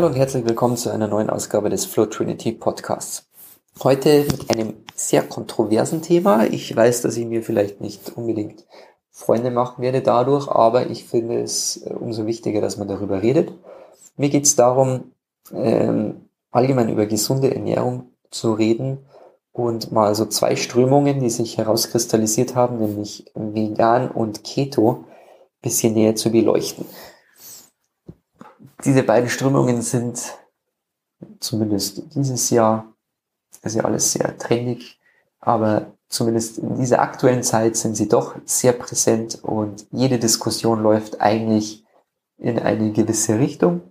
Hallo und herzlich willkommen zu einer neuen Ausgabe des Flow Trinity Podcasts. Heute mit einem sehr kontroversen Thema. Ich weiß, dass ich mir vielleicht nicht unbedingt Freunde machen werde dadurch, aber ich finde es äh, umso wichtiger, dass man darüber redet. Mir geht es darum, ähm, allgemein über gesunde Ernährung zu reden und mal so zwei Strömungen, die sich herauskristallisiert haben, nämlich vegan und Keto, bisschen näher zu beleuchten diese beiden Strömungen sind zumindest dieses Jahr, ist ja alles sehr trendig, aber zumindest in dieser aktuellen Zeit sind sie doch sehr präsent und jede Diskussion läuft eigentlich in eine gewisse Richtung.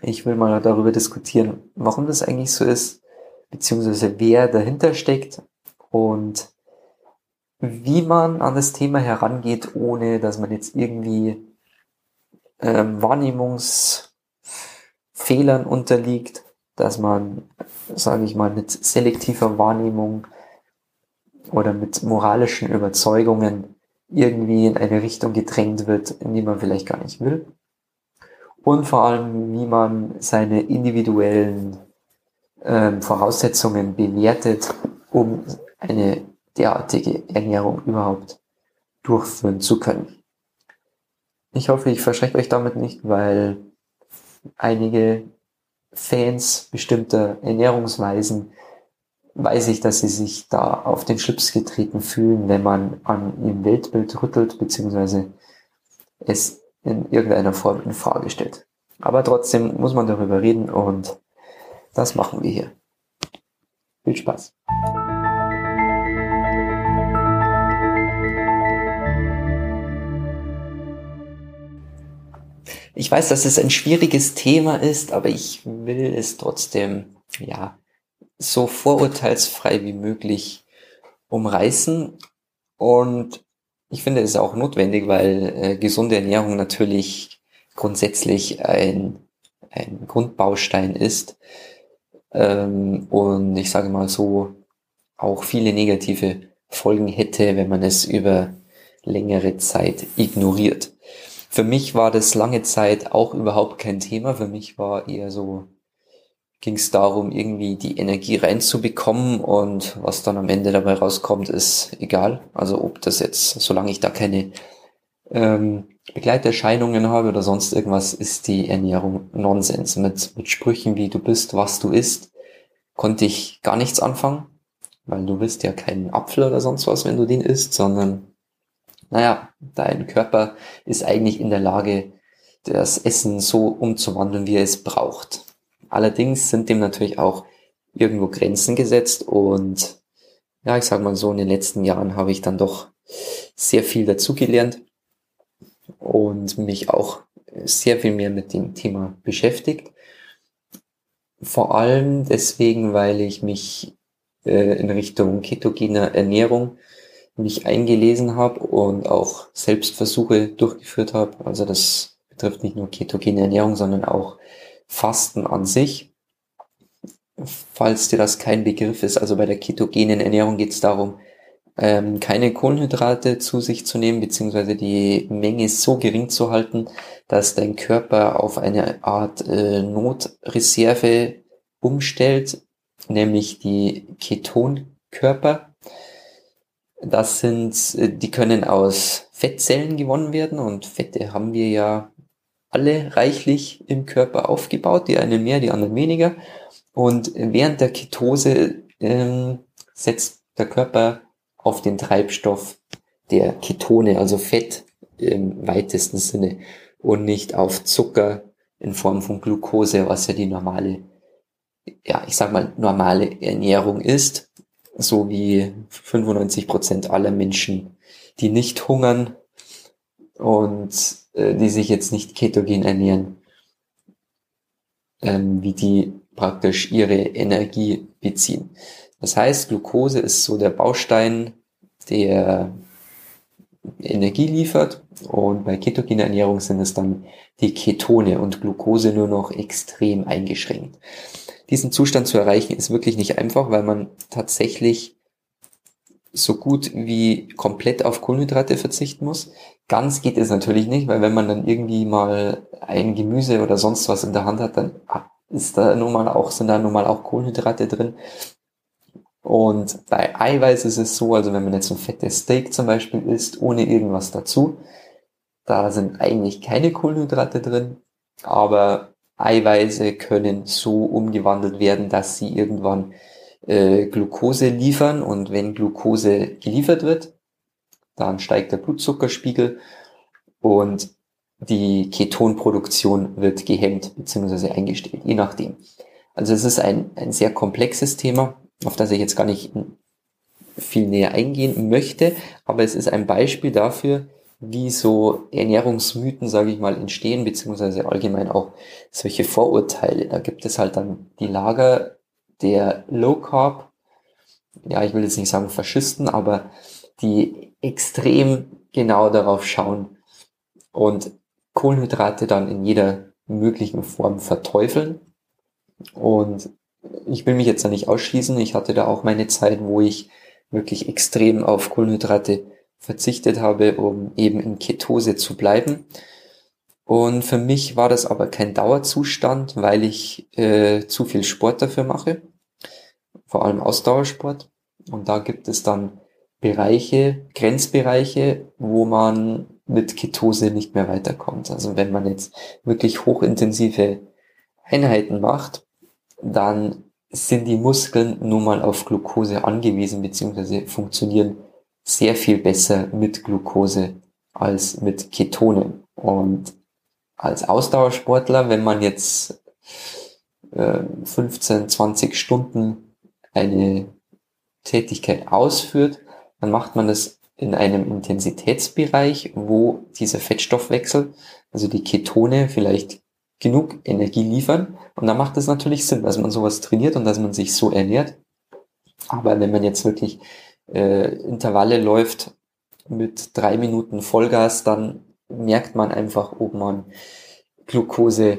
Ich will mal darüber diskutieren, warum das eigentlich so ist, beziehungsweise wer dahinter steckt und wie man an das Thema herangeht, ohne dass man jetzt irgendwie ähm, Wahrnehmungsfehlern unterliegt, dass man, sage ich mal, mit selektiver Wahrnehmung oder mit moralischen Überzeugungen irgendwie in eine Richtung gedrängt wird, in die man vielleicht gar nicht will. Und vor allem, wie man seine individuellen ähm, Voraussetzungen bewertet, um eine derartige Ernährung überhaupt durchführen zu können. Ich hoffe, ich verschrecke euch damit nicht, weil einige Fans bestimmter Ernährungsweisen weiß ich, dass sie sich da auf den Schlips getreten fühlen, wenn man an ihrem Weltbild rüttelt, beziehungsweise es in irgendeiner Form in Frage stellt. Aber trotzdem muss man darüber reden und das machen wir hier. Viel Spaß! Ich weiß, dass es ein schwieriges Thema ist, aber ich will es trotzdem, ja, so vorurteilsfrei wie möglich umreißen. Und ich finde es auch notwendig, weil äh, gesunde Ernährung natürlich grundsätzlich ein, ein Grundbaustein ist. Ähm, und ich sage mal so, auch viele negative Folgen hätte, wenn man es über längere Zeit ignoriert. Für mich war das lange Zeit auch überhaupt kein Thema. Für mich war eher so, ging es darum, irgendwie die Energie reinzubekommen und was dann am Ende dabei rauskommt, ist egal. Also ob das jetzt, solange ich da keine ähm, Begleiterscheinungen habe oder sonst irgendwas, ist die Ernährung Nonsens. Mit, mit Sprüchen wie du bist, was du isst, konnte ich gar nichts anfangen, weil du bist ja kein Apfel oder sonst was, wenn du den isst, sondern naja, dein Körper ist eigentlich in der Lage, das Essen so umzuwandeln, wie er es braucht. Allerdings sind dem natürlich auch irgendwo Grenzen gesetzt und ja, ich sag mal so, in den letzten Jahren habe ich dann doch sehr viel dazugelernt und mich auch sehr viel mehr mit dem Thema beschäftigt. Vor allem deswegen, weil ich mich äh, in Richtung ketogener Ernährung mich eingelesen habe und auch Selbstversuche durchgeführt habe. Also das betrifft nicht nur ketogene Ernährung, sondern auch Fasten an sich. Falls dir das kein Begriff ist, also bei der ketogenen Ernährung geht es darum, ähm, keine Kohlenhydrate zu sich zu nehmen, beziehungsweise die Menge so gering zu halten, dass dein Körper auf eine Art äh, Notreserve umstellt, nämlich die Ketonkörper. Das sind, äh, die können aus Fettzellen gewonnen werden und Fette haben wir ja alle reichlich im Körper aufgebaut, die einen mehr, die anderen weniger. Und während der Ketose ähm, setzt der Körper auf den Treibstoff der Ketone, also Fett im weitesten Sinne und nicht auf Zucker in Form von Glucose, was ja die normale, ja, ich sag mal, normale Ernährung ist so wie 95 Prozent aller Menschen, die nicht hungern und äh, die sich jetzt nicht ketogen ernähren, ähm, wie die praktisch ihre Energie beziehen. Das heißt, Glucose ist so der Baustein, der Energie liefert und bei ketogener Ernährung sind es dann die Ketone und Glucose nur noch extrem eingeschränkt diesen Zustand zu erreichen, ist wirklich nicht einfach, weil man tatsächlich so gut wie komplett auf Kohlenhydrate verzichten muss. Ganz geht es natürlich nicht, weil wenn man dann irgendwie mal ein Gemüse oder sonst was in der Hand hat, dann ist da nun mal auch, sind da nun mal auch Kohlenhydrate drin. Und bei Eiweiß ist es so, also wenn man jetzt ein fettes Steak zum Beispiel isst, ohne irgendwas dazu, da sind eigentlich keine Kohlenhydrate drin, aber Eiweiße können so umgewandelt werden, dass sie irgendwann äh, Glucose liefern und wenn Glucose geliefert wird, dann steigt der Blutzuckerspiegel und die Ketonproduktion wird gehemmt bzw. eingestellt, je nachdem. Also es ist ein, ein sehr komplexes Thema, auf das ich jetzt gar nicht viel näher eingehen möchte, aber es ist ein Beispiel dafür, wie so Ernährungsmythen, sage ich mal, entstehen, beziehungsweise allgemein auch solche Vorurteile. Da gibt es halt dann die Lager der Low Carb, ja, ich will jetzt nicht sagen Faschisten, aber die extrem genau darauf schauen und Kohlenhydrate dann in jeder möglichen Form verteufeln. Und ich will mich jetzt da nicht ausschließen. Ich hatte da auch meine Zeit, wo ich wirklich extrem auf Kohlenhydrate verzichtet habe, um eben in Ketose zu bleiben. Und für mich war das aber kein Dauerzustand, weil ich äh, zu viel Sport dafür mache, vor allem Ausdauersport. Und da gibt es dann Bereiche, Grenzbereiche, wo man mit Ketose nicht mehr weiterkommt. Also wenn man jetzt wirklich hochintensive Einheiten macht, dann sind die Muskeln nun mal auf Glucose angewiesen, beziehungsweise funktionieren sehr viel besser mit Glucose als mit Ketonen. Und als Ausdauersportler, wenn man jetzt äh, 15, 20 Stunden eine Tätigkeit ausführt, dann macht man das in einem Intensitätsbereich, wo dieser Fettstoffwechsel, also die Ketone vielleicht genug Energie liefern. Und da macht es natürlich Sinn, dass man sowas trainiert und dass man sich so ernährt. Aber wenn man jetzt wirklich äh, Intervalle läuft mit drei Minuten Vollgas, dann merkt man einfach, ob man Glucose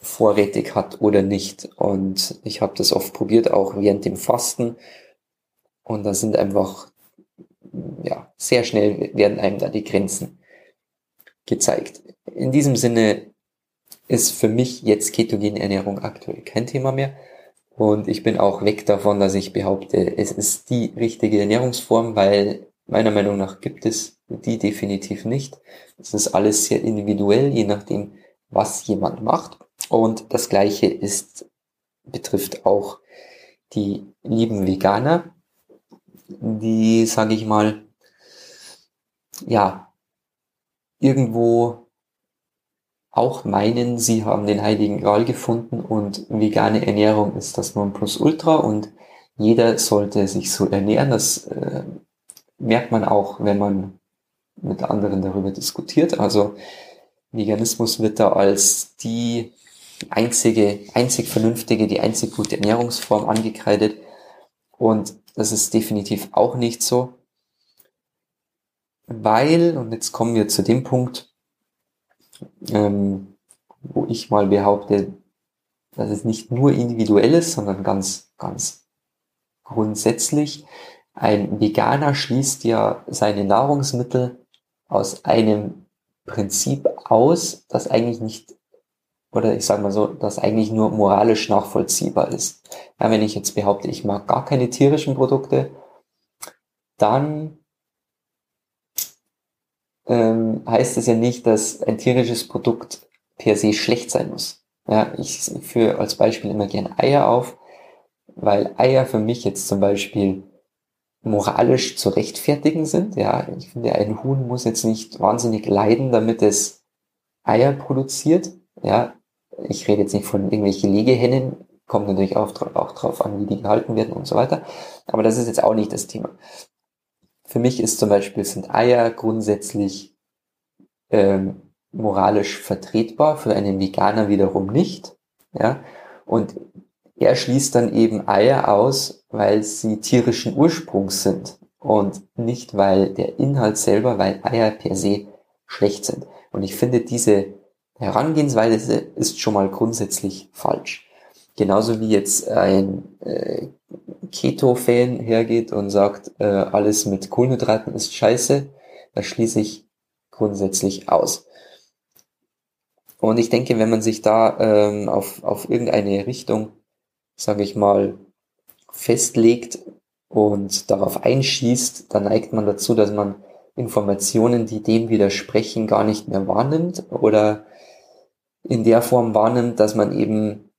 vorrätig hat oder nicht. Und ich habe das oft probiert, auch während dem Fasten. Und da sind einfach, ja, sehr schnell werden einem da die Grenzen gezeigt. In diesem Sinne ist für mich jetzt ketogene Ernährung aktuell kein Thema mehr. Und ich bin auch weg davon, dass ich behaupte, es ist die richtige Ernährungsform, weil meiner Meinung nach gibt es die definitiv nicht. Es ist alles sehr individuell, je nachdem, was jemand macht. Und das Gleiche ist, betrifft auch die lieben Veganer, die, sage ich mal, ja, irgendwo auch meinen, sie haben den heiligen Gral gefunden und vegane Ernährung ist das Nonplusultra und jeder sollte sich so ernähren. Das äh, merkt man auch, wenn man mit anderen darüber diskutiert. Also Veganismus wird da als die einzige, einzig vernünftige, die einzig gute Ernährungsform angekreidet. Und das ist definitiv auch nicht so. Weil, und jetzt kommen wir zu dem Punkt, ähm, wo ich mal behaupte, dass es nicht nur individuell ist, sondern ganz, ganz grundsätzlich. Ein Veganer schließt ja seine Nahrungsmittel aus einem Prinzip aus, das eigentlich nicht, oder ich sage mal so, das eigentlich nur moralisch nachvollziehbar ist. Ja, wenn ich jetzt behaupte, ich mag gar keine tierischen Produkte, dann ähm, heißt es ja nicht, dass ein tierisches Produkt per se schlecht sein muss. Ja, ich führe als Beispiel immer gerne Eier auf, weil Eier für mich jetzt zum Beispiel moralisch zu rechtfertigen sind. Ja, ich finde, ein Huhn muss jetzt nicht wahnsinnig leiden, damit es Eier produziert. Ja, ich rede jetzt nicht von irgendwelchen Legehennen, kommt natürlich auch, auch drauf an, wie die gehalten werden und so weiter. Aber das ist jetzt auch nicht das Thema. Für mich ist zum Beispiel, sind Eier grundsätzlich ähm, moralisch vertretbar, für einen Veganer wiederum nicht. Ja? Und er schließt dann eben Eier aus, weil sie tierischen Ursprungs sind und nicht, weil der Inhalt selber, weil Eier per se schlecht sind. Und ich finde, diese Herangehensweise ist schon mal grundsätzlich falsch. Genauso wie jetzt ein äh, Keto-Fan hergeht und sagt, äh, alles mit Kohlenhydraten ist scheiße, da schließe ich grundsätzlich aus. Und ich denke, wenn man sich da ähm, auf, auf irgendeine Richtung, sage ich mal, festlegt und darauf einschießt, dann neigt man dazu, dass man Informationen, die dem widersprechen, gar nicht mehr wahrnimmt oder in der Form wahrnimmt, dass man eben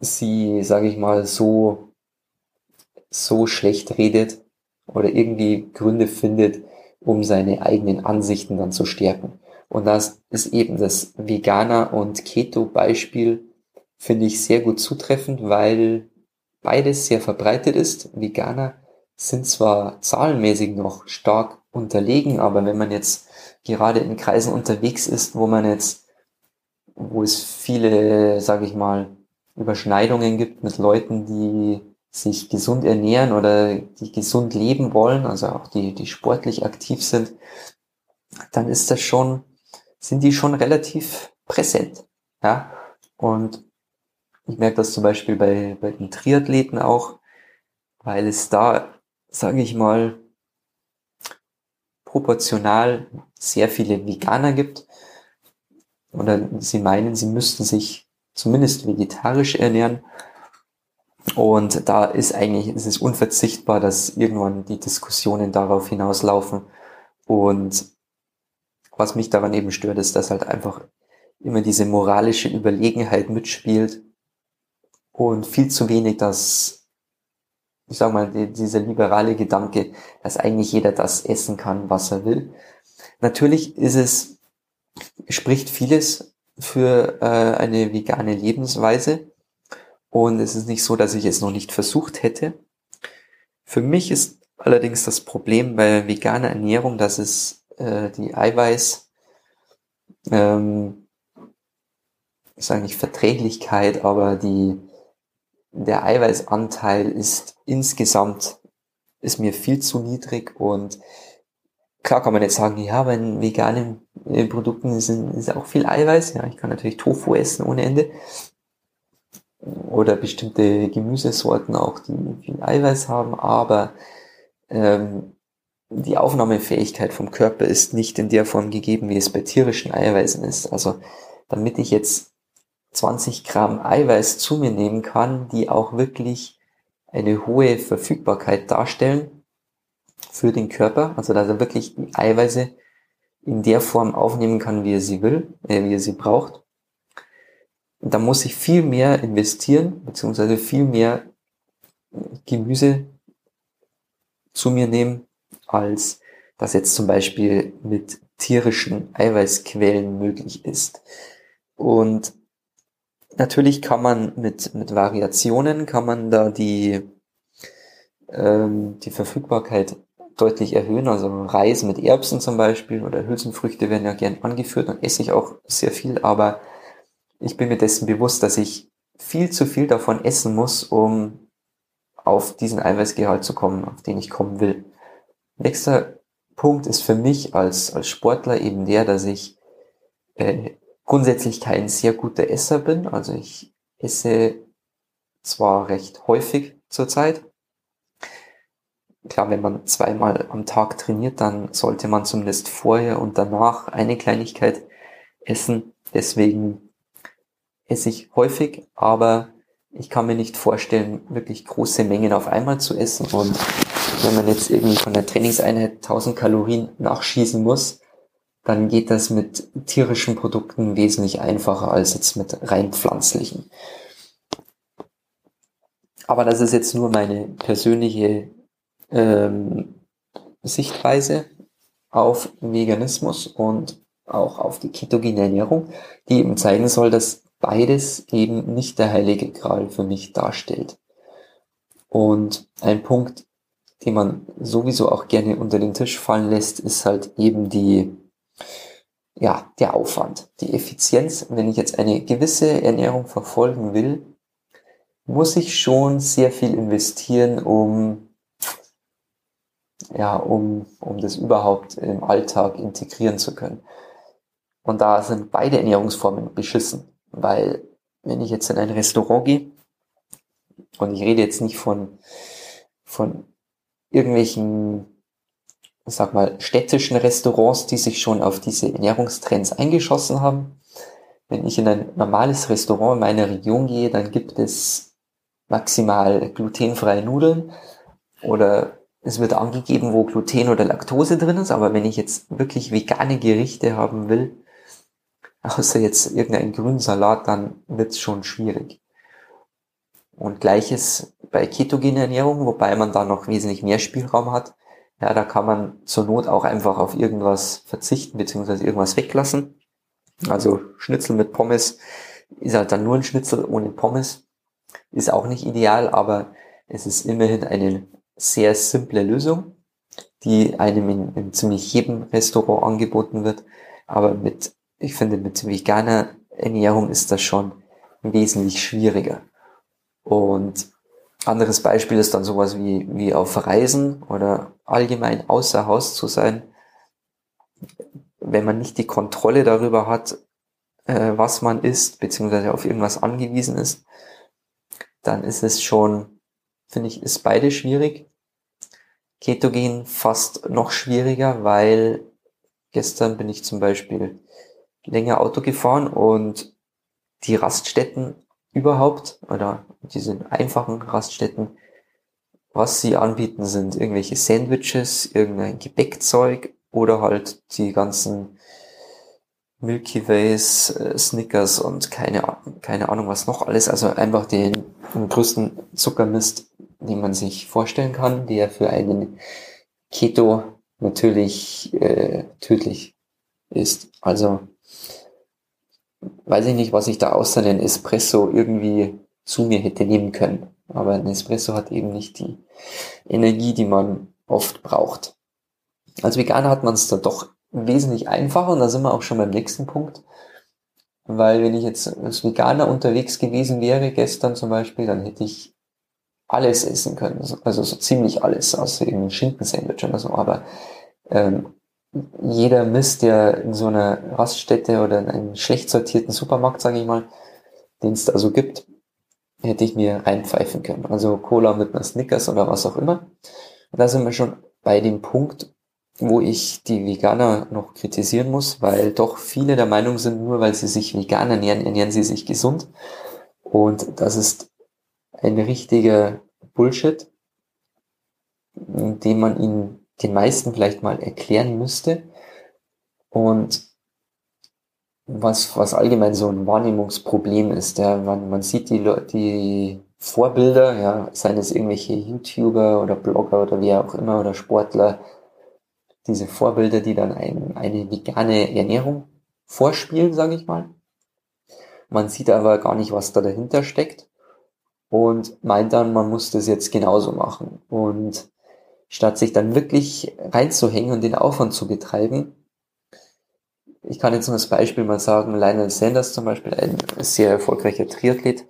sie, sage ich mal, so, so schlecht redet oder irgendwie Gründe findet, um seine eigenen Ansichten dann zu stärken. Und das ist eben das Veganer- und Keto-Beispiel, finde ich sehr gut zutreffend, weil beides sehr verbreitet ist. Veganer sind zwar zahlenmäßig noch stark unterlegen, aber wenn man jetzt gerade in Kreisen unterwegs ist, wo man jetzt, wo es viele, sage ich mal, Überschneidungen gibt mit Leuten, die sich gesund ernähren oder die gesund leben wollen, also auch die, die sportlich aktiv sind, dann ist das schon, sind die schon relativ präsent. Ja, und ich merke das zum Beispiel bei, bei den Triathleten auch, weil es da, sage ich mal, proportional sehr viele Veganer gibt. Oder sie meinen, sie müssten sich zumindest vegetarisch ernähren. Und da ist eigentlich, es ist unverzichtbar, dass irgendwann die Diskussionen darauf hinauslaufen. Und was mich daran eben stört, ist, dass halt einfach immer diese moralische Überlegenheit mitspielt und viel zu wenig das, ich sag mal, die, dieser liberale Gedanke, dass eigentlich jeder das essen kann, was er will. Natürlich ist es, spricht vieles für äh, eine vegane Lebensweise. Und es ist nicht so, dass ich es noch nicht versucht hätte. Für mich ist allerdings das Problem bei veganer Ernährung, dass es äh, die Eiweiß, ähm, ich sage nicht Verträglichkeit, aber die, der Eiweißanteil ist insgesamt ist mir viel zu niedrig und klar kann man jetzt sagen, ja, bei veganen äh, Produkten sind, ist auch viel Eiweiß. Ja, ich kann natürlich Tofu essen ohne Ende. Oder bestimmte Gemüsesorten auch, die viel Eiweiß haben, aber ähm, die Aufnahmefähigkeit vom Körper ist nicht in der Form gegeben, wie es bei tierischen Eiweißen ist. Also damit ich jetzt 20 Gramm Eiweiß zu mir nehmen kann, die auch wirklich eine hohe Verfügbarkeit darstellen, für den Körper, also dass er wirklich die Eiweiße in der Form aufnehmen kann, wie er sie will, äh, wie er sie braucht. Da muss ich viel mehr investieren, beziehungsweise viel mehr Gemüse zu mir nehmen, als das jetzt zum Beispiel mit tierischen Eiweißquellen möglich ist. Und natürlich kann man mit, mit Variationen, kann man da die, ähm, die Verfügbarkeit deutlich erhöhen. Also Reis mit Erbsen zum Beispiel oder Hülsenfrüchte werden ja gern angeführt und esse ich auch sehr viel, aber ich bin mir dessen bewusst, dass ich viel zu viel davon essen muss, um auf diesen Eiweißgehalt zu kommen, auf den ich kommen will. Nächster Punkt ist für mich als, als Sportler eben der, dass ich äh, grundsätzlich kein sehr guter Esser bin. Also ich esse zwar recht häufig zurzeit, klar, wenn man zweimal am Tag trainiert, dann sollte man zumindest vorher und danach eine Kleinigkeit essen. Deswegen esse ich häufig, aber ich kann mir nicht vorstellen, wirklich große Mengen auf einmal zu essen. Und wenn man jetzt irgendwie von der Trainingseinheit 1000 Kalorien nachschießen muss, dann geht das mit tierischen Produkten wesentlich einfacher als jetzt mit rein pflanzlichen. Aber das ist jetzt nur meine persönliche ähm, Sichtweise auf Veganismus und auch auf die ketogene Ernährung, die eben zeigen soll, dass beides eben nicht der heilige Gral für mich darstellt. Und ein Punkt, den man sowieso auch gerne unter den Tisch fallen lässt, ist halt eben die, ja, der Aufwand, die Effizienz. Wenn ich jetzt eine gewisse Ernährung verfolgen will, muss ich schon sehr viel investieren, um ja, um, um das überhaupt im Alltag integrieren zu können. Und da sind beide Ernährungsformen beschissen, weil wenn ich jetzt in ein Restaurant gehe, und ich rede jetzt nicht von von irgendwelchen, sag mal, städtischen Restaurants, die sich schon auf diese Ernährungstrends eingeschossen haben. Wenn ich in ein normales Restaurant in meiner Region gehe, dann gibt es maximal glutenfreie Nudeln oder es wird angegeben, wo Gluten oder Laktose drin ist, aber wenn ich jetzt wirklich vegane Gerichte haben will, außer jetzt irgendein Grünsalat, dann wird es schon schwierig. Und gleiches bei ketogener Ernährung, wobei man da noch wesentlich mehr Spielraum hat. Ja, da kann man zur Not auch einfach auf irgendwas verzichten, beziehungsweise irgendwas weglassen. Also Schnitzel mit Pommes ist halt dann nur ein Schnitzel ohne Pommes. Ist auch nicht ideal, aber es ist immerhin eine sehr simple Lösung, die einem in, in ziemlich jedem Restaurant angeboten wird. Aber mit, ich finde, mit veganer Ernährung ist das schon wesentlich schwieriger. Und anderes Beispiel ist dann sowas wie, wie auf Reisen oder allgemein außer Haus zu sein. Wenn man nicht die Kontrolle darüber hat, äh, was man isst, beziehungsweise auf irgendwas angewiesen ist, dann ist es schon, finde ich, ist beide schwierig. Ketogen fast noch schwieriger, weil gestern bin ich zum Beispiel länger Auto gefahren und die Raststätten überhaupt oder diese einfachen Raststätten, was sie anbieten, sind irgendwelche Sandwiches, irgendein Gebäckzeug oder halt die ganzen Milky Ways, äh, Snickers und keine, keine Ahnung was noch alles. Also einfach den, den größten Zuckermist, den man sich vorstellen kann, der für einen Keto natürlich äh, tödlich ist. Also weiß ich nicht, was ich da außer den Espresso irgendwie zu mir hätte nehmen können. Aber ein Espresso hat eben nicht die Energie, die man oft braucht. Als Veganer hat man es da doch wesentlich einfacher und da sind wir auch schon beim nächsten Punkt. Weil wenn ich jetzt als Veganer unterwegs gewesen wäre, gestern zum Beispiel, dann hätte ich alles essen können. Also so ziemlich alles, außer eben ein Schinkensandwich oder so. Aber ähm, jeder Mist, der in so einer Raststätte oder in einem schlecht sortierten Supermarkt, sage ich mal, den es da so gibt, hätte ich mir reinpfeifen können. Also Cola mit einer Snickers oder was auch immer. Und da sind wir schon bei dem Punkt, wo ich die Veganer noch kritisieren muss, weil doch viele der Meinung sind, nur weil sie sich vegan ernähren, ernähren sie sich gesund. Und das ist ein richtiger Bullshit, den man ihnen den meisten vielleicht mal erklären müsste. Und was, was allgemein so ein Wahrnehmungsproblem ist, ja, man, man sieht die, die Vorbilder, ja, seien es irgendwelche YouTuber oder Blogger oder wer auch immer oder Sportler, diese Vorbilder, die dann ein, eine vegane Ernährung vorspielen, sage ich mal. Man sieht aber gar nicht, was da dahinter steckt und meint dann, man muss das jetzt genauso machen. Und statt sich dann wirklich reinzuhängen und den Aufwand zu betreiben. Ich kann jetzt nur als Beispiel mal sagen, Lionel Sanders zum Beispiel, ein sehr erfolgreicher Triathlet,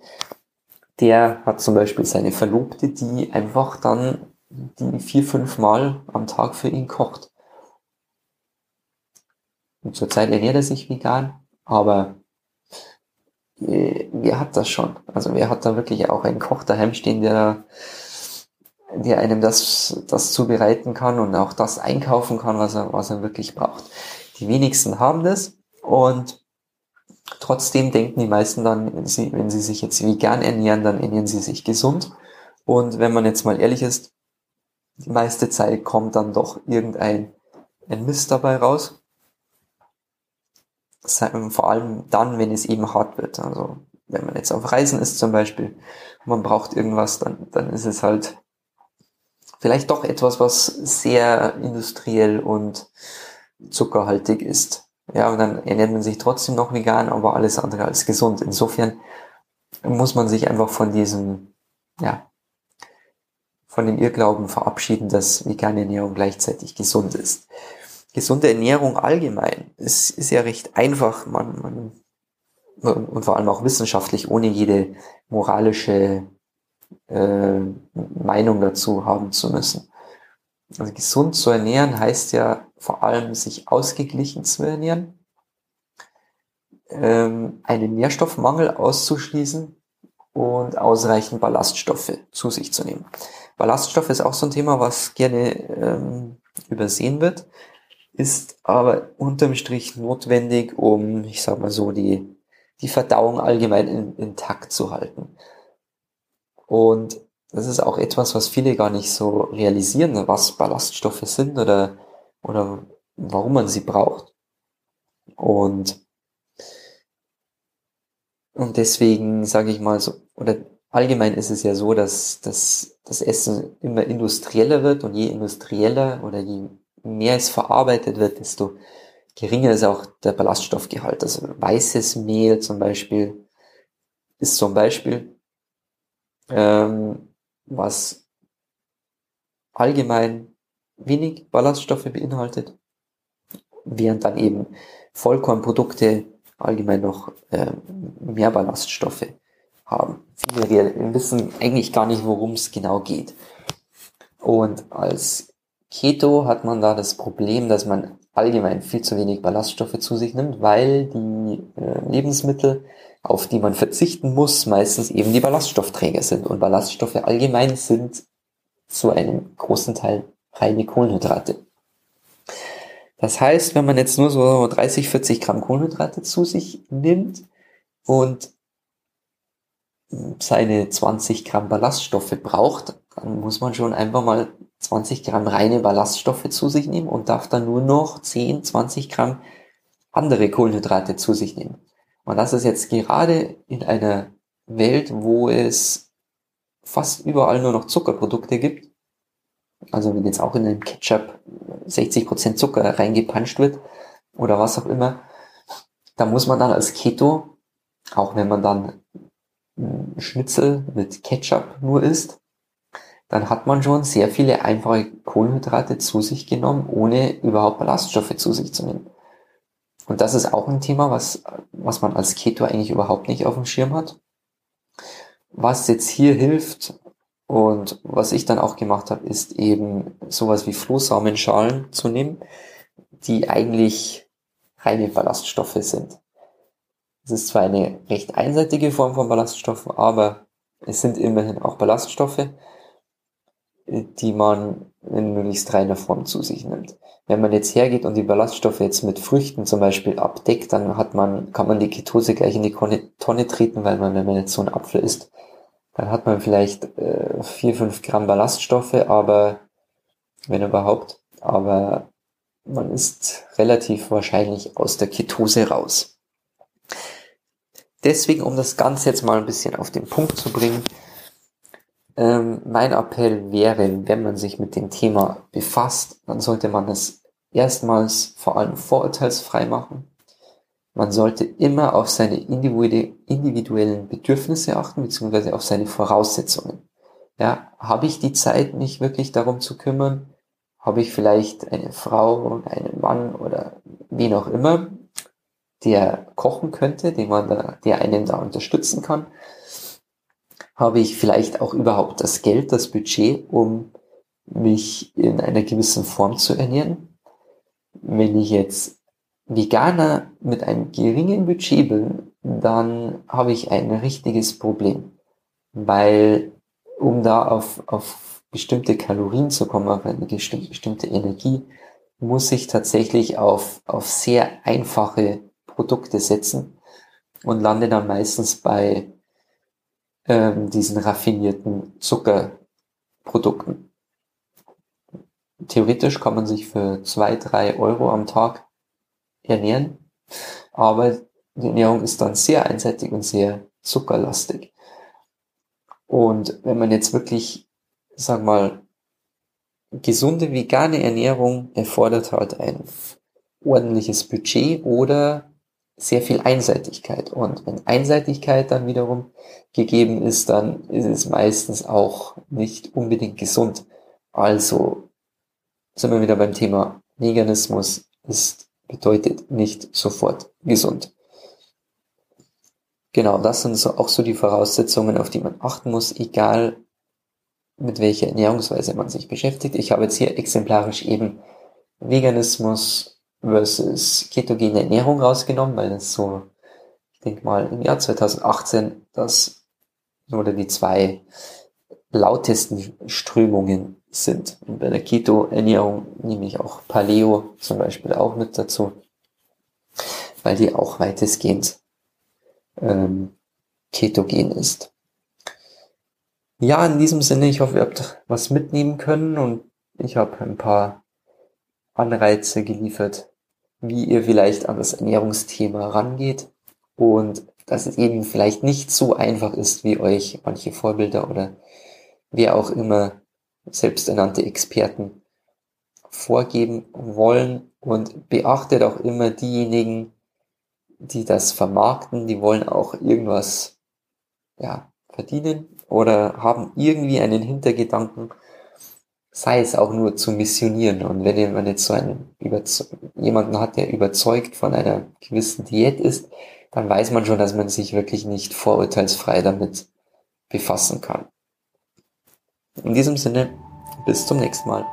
der hat zum Beispiel seine Verlobte, die einfach dann die vier, fünf Mal am Tag für ihn kocht. Und zurzeit ernährt er sich vegan, aber äh, wer hat das schon? Also wer hat da wirklich auch einen Koch daheim stehen, der der einem das, das zubereiten kann und auch das einkaufen kann, was er, was er wirklich braucht. Die wenigsten haben das und trotzdem denken die meisten dann, wenn sie, wenn sie sich jetzt vegan ernähren, dann ernähren sie sich gesund. Und wenn man jetzt mal ehrlich ist, die meiste Zeit kommt dann doch irgendein ein Mist dabei raus. Vor allem dann, wenn es eben hart wird. Also wenn man jetzt auf Reisen ist zum Beispiel, man braucht irgendwas, dann, dann ist es halt vielleicht doch etwas, was sehr industriell und zuckerhaltig ist. Ja, und dann ernährt man sich trotzdem noch vegan, aber alles andere als gesund. Insofern muss man sich einfach von diesem, ja, von dem Irrglauben verabschieden, dass vegane Ernährung gleichzeitig gesund ist. Gesunde Ernährung allgemein ist, ist ja recht einfach, man, man, und vor allem auch wissenschaftlich, ohne jede moralische äh, Meinung dazu haben zu müssen. Also gesund zu ernähren heißt ja vor allem, sich ausgeglichen zu ernähren, ähm, einen Nährstoffmangel auszuschließen und ausreichend Ballaststoffe zu sich zu nehmen. Ballaststoffe ist auch so ein Thema, was gerne ähm, übersehen wird, ist aber unterm Strich notwendig, um, ich sag mal so, die, die Verdauung allgemein in, intakt zu halten. Und das ist auch etwas, was viele gar nicht so realisieren, was Ballaststoffe sind oder, oder warum man sie braucht. Und, und deswegen sage ich mal so, oder allgemein ist es ja so, dass, dass das Essen immer industrieller wird und je industrieller oder je mehr es verarbeitet wird, desto geringer ist auch der Ballaststoffgehalt. Also weißes Mehl zum Beispiel ist ein Beispiel, ähm, was allgemein wenig Ballaststoffe beinhaltet, während dann eben Vollkornprodukte allgemein noch äh, mehr Ballaststoffe haben. Viele wissen eigentlich gar nicht, worum es genau geht. Und als Keto hat man da das Problem, dass man allgemein viel zu wenig Ballaststoffe zu sich nimmt, weil die äh, Lebensmittel, auf die man verzichten muss, meistens eben die Ballaststoffträger sind. Und Ballaststoffe allgemein sind zu einem großen Teil reine Kohlenhydrate. Das heißt, wenn man jetzt nur so 30, 40 Gramm Kohlenhydrate zu sich nimmt und seine 20 Gramm Ballaststoffe braucht, dann muss man schon einfach mal 20 Gramm reine Ballaststoffe zu sich nehmen und darf dann nur noch 10, 20 Gramm andere Kohlenhydrate zu sich nehmen. Und das ist jetzt gerade in einer Welt, wo es fast überall nur noch Zuckerprodukte gibt. Also wenn jetzt auch in einem Ketchup 60% Zucker reingepanscht wird oder was auch immer, da muss man dann als Keto, auch wenn man dann Schnitzel mit Ketchup nur isst, dann hat man schon sehr viele einfache Kohlenhydrate zu sich genommen, ohne überhaupt Ballaststoffe zu sich zu nehmen. Und das ist auch ein Thema, was, was man als Keto eigentlich überhaupt nicht auf dem Schirm hat. Was jetzt hier hilft und was ich dann auch gemacht habe, ist eben sowas wie Flohsamenschalen zu nehmen, die eigentlich reine Ballaststoffe sind. Es ist zwar eine recht einseitige Form von Ballaststoffen, aber es sind immerhin auch Ballaststoffe die man in möglichst reiner Form zu sich nimmt. Wenn man jetzt hergeht und die Ballaststoffe jetzt mit Früchten zum Beispiel abdeckt, dann hat man, kann man die Ketose gleich in die Tonne treten, weil man, wenn man jetzt so ein Apfel isst, dann hat man vielleicht äh, 4, 5 Gramm Ballaststoffe, aber wenn überhaupt, aber man ist relativ wahrscheinlich aus der Ketose raus. Deswegen, um das Ganze jetzt mal ein bisschen auf den Punkt zu bringen, ähm, mein Appell wäre, wenn man sich mit dem Thema befasst, dann sollte man es erstmals vor allem vorurteilsfrei machen. Man sollte immer auf seine individuellen Bedürfnisse achten, beziehungsweise auf seine Voraussetzungen. Ja, habe ich die Zeit, mich wirklich darum zu kümmern? Habe ich vielleicht eine Frau, einen Mann oder wen auch immer, der kochen könnte, den man da, der einen da unterstützen kann? Habe ich vielleicht auch überhaupt das Geld, das Budget, um mich in einer gewissen Form zu ernähren. Wenn ich jetzt Veganer mit einem geringen Budget bin, dann habe ich ein richtiges Problem, weil um da auf, auf bestimmte Kalorien zu kommen, auf eine bestimmte Energie, muss ich tatsächlich auf, auf sehr einfache Produkte setzen und lande dann meistens bei ähm, diesen raffinierten Zuckerprodukten. Theoretisch kann man sich für zwei, drei Euro am Tag ernähren, aber die Ernährung ist dann sehr einseitig und sehr zuckerlastig. Und wenn man jetzt wirklich, sag mal, gesunde vegane Ernährung erfordert halt ein ordentliches Budget oder sehr viel Einseitigkeit. Und wenn Einseitigkeit dann wiederum gegeben ist, dann ist es meistens auch nicht unbedingt gesund. Also sind wir wieder beim Thema Veganismus ist bedeutet nicht sofort gesund. Genau, das sind so auch so die Voraussetzungen, auf die man achten muss, egal mit welcher Ernährungsweise man sich beschäftigt. Ich habe jetzt hier exemplarisch eben Veganismus, versus ketogene Ernährung rausgenommen, weil das so, ich denke mal, im Jahr 2018 das oder die zwei lautesten Strömungen sind. Und bei der Keto-Ernährung nehme ich auch Paleo zum Beispiel auch mit dazu, weil die auch weitestgehend ähm, ketogen ist. Ja, in diesem Sinne, ich hoffe, ihr habt was mitnehmen können und ich habe ein paar Anreize geliefert, wie ihr vielleicht an das Ernährungsthema rangeht und dass es eben vielleicht nicht so einfach ist, wie euch manche Vorbilder oder wer auch immer selbsternannte Experten vorgeben wollen. Und beachtet auch immer diejenigen, die das vermarkten, die wollen auch irgendwas ja, verdienen oder haben irgendwie einen Hintergedanken, sei es auch nur zu missionieren. Und wenn man jetzt so einen jemanden hat, der überzeugt von einer gewissen Diät ist, dann weiß man schon, dass man sich wirklich nicht vorurteilsfrei damit befassen kann. In diesem Sinne, bis zum nächsten Mal.